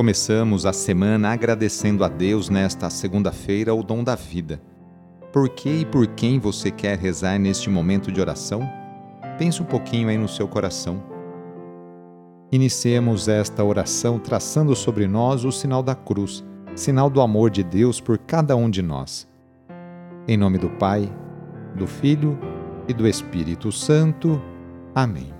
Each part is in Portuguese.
Começamos a semana agradecendo a Deus nesta segunda-feira o dom da vida. Por que e por quem você quer rezar neste momento de oração? Pense um pouquinho aí no seu coração. Iniciemos esta oração traçando sobre nós o sinal da cruz, sinal do amor de Deus por cada um de nós. Em nome do Pai, do Filho e do Espírito Santo. Amém.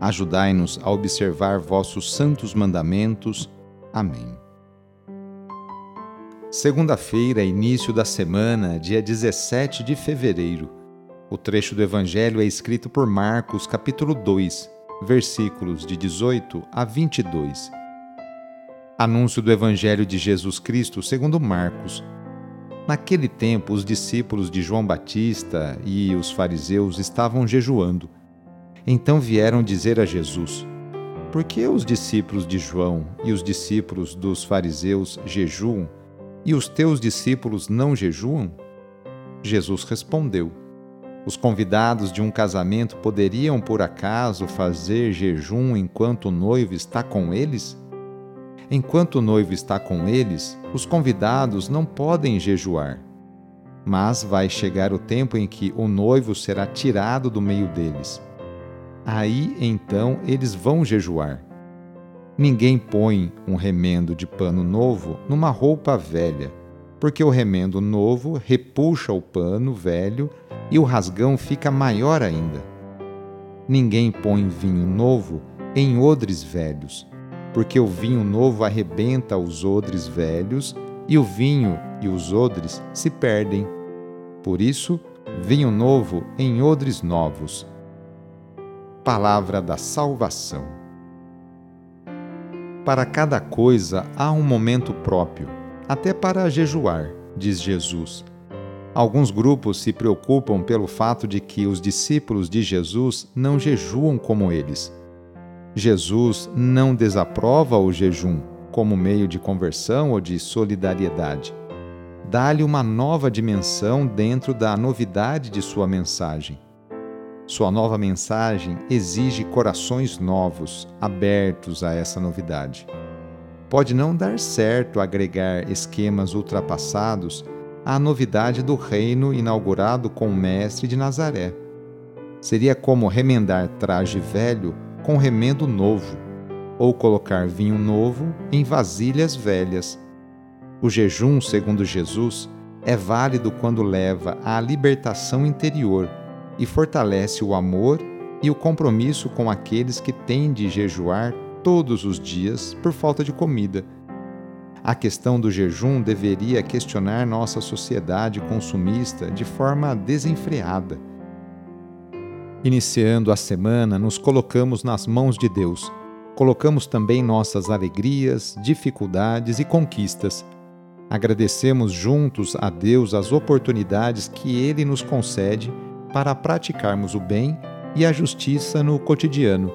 Ajudai-nos a observar vossos santos mandamentos. Amém. Segunda-feira, início da semana, dia 17 de fevereiro. O trecho do Evangelho é escrito por Marcos, capítulo 2, versículos de 18 a 22. Anúncio do Evangelho de Jesus Cristo segundo Marcos. Naquele tempo, os discípulos de João Batista e os fariseus estavam jejuando então vieram dizer a Jesus: Por que os discípulos de João e os discípulos dos fariseus jejuam e os teus discípulos não jejuam? Jesus respondeu: Os convidados de um casamento poderiam por acaso fazer jejum enquanto o noivo está com eles? Enquanto o noivo está com eles, os convidados não podem jejuar. Mas vai chegar o tempo em que o noivo será tirado do meio deles Aí então eles vão jejuar. Ninguém põe um remendo de pano novo numa roupa velha, porque o remendo novo repuxa o pano velho e o rasgão fica maior ainda. Ninguém põe vinho novo em odres velhos, porque o vinho novo arrebenta os odres velhos e o vinho e os odres se perdem. Por isso, vinho novo em odres novos palavra da salvação. Para cada coisa há um momento próprio, até para jejuar, diz Jesus. Alguns grupos se preocupam pelo fato de que os discípulos de Jesus não jejuam como eles. Jesus não desaprova o jejum como meio de conversão ou de solidariedade. Dá-lhe uma nova dimensão dentro da novidade de sua mensagem sua nova mensagem exige corações novos, abertos a essa novidade. Pode não dar certo agregar esquemas ultrapassados à novidade do reino inaugurado com o Mestre de Nazaré. Seria como remendar traje velho com remendo novo, ou colocar vinho novo em vasilhas velhas. O jejum, segundo Jesus, é válido quando leva à libertação interior e fortalece o amor e o compromisso com aqueles que têm de jejuar todos os dias por falta de comida. A questão do jejum deveria questionar nossa sociedade consumista de forma desenfreada. Iniciando a semana, nos colocamos nas mãos de Deus. Colocamos também nossas alegrias, dificuldades e conquistas. Agradecemos juntos a Deus as oportunidades que Ele nos concede para praticarmos o bem e a justiça no cotidiano.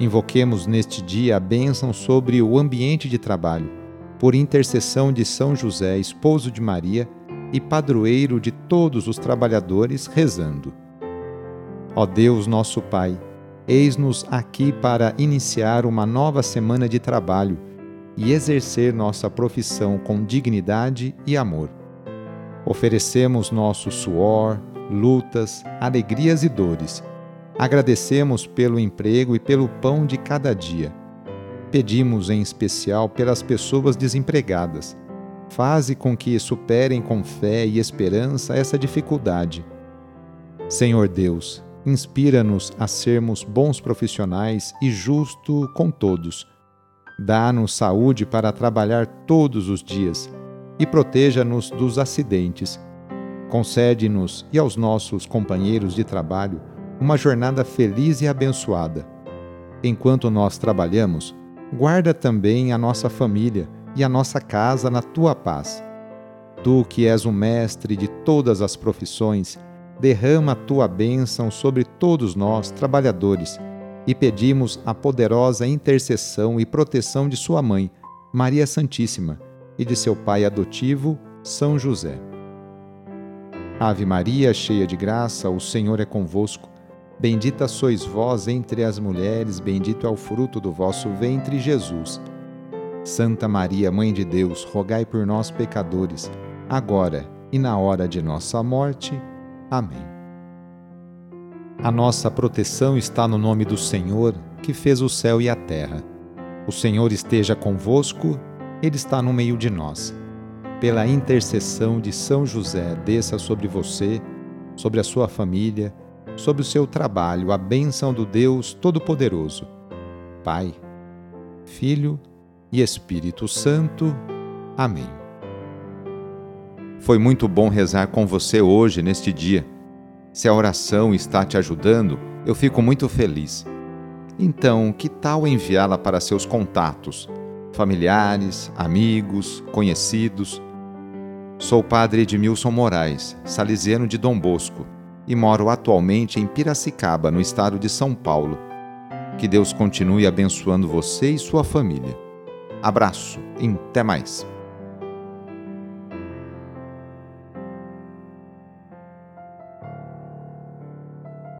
Invoquemos neste dia a bênção sobre o ambiente de trabalho, por intercessão de São José, esposo de Maria e padroeiro de todos os trabalhadores, rezando. Ó Deus, nosso Pai, eis-nos aqui para iniciar uma nova semana de trabalho e exercer nossa profissão com dignidade e amor. Oferecemos nosso suor, lutas, alegrias e dores. Agradecemos pelo emprego e pelo pão de cada dia. Pedimos em especial pelas pessoas desempregadas. Faze com que superem com fé e esperança essa dificuldade. Senhor Deus, inspira-nos a sermos bons profissionais e justo com todos. Dá-nos saúde para trabalhar todos os dias e proteja-nos dos acidentes Concede-nos e aos nossos companheiros de trabalho uma jornada feliz e abençoada. Enquanto nós trabalhamos, guarda também a nossa família e a nossa casa na tua paz. Tu que és o mestre de todas as profissões, derrama a tua bênção sobre todos nós, trabalhadores, e pedimos a poderosa intercessão e proteção de Sua mãe, Maria Santíssima, e de seu pai adotivo, São José. Ave Maria, cheia de graça, o Senhor é convosco. Bendita sois vós entre as mulheres, bendito é o fruto do vosso ventre, Jesus. Santa Maria, Mãe de Deus, rogai por nós, pecadores, agora e na hora de nossa morte. Amém. A nossa proteção está no nome do Senhor, que fez o céu e a terra. O Senhor esteja convosco, Ele está no meio de nós. Pela intercessão de São José, desça sobre você, sobre a sua família, sobre o seu trabalho, a bênção do Deus Todo-Poderoso. Pai, Filho e Espírito Santo. Amém. Foi muito bom rezar com você hoje, neste dia. Se a oração está te ajudando, eu fico muito feliz. Então, que tal enviá-la para seus contatos, familiares, amigos, conhecidos? Sou padre Edmilson Moraes, salesiano de Dom Bosco, e moro atualmente em Piracicaba, no estado de São Paulo. Que Deus continue abençoando você e sua família. Abraço e até mais.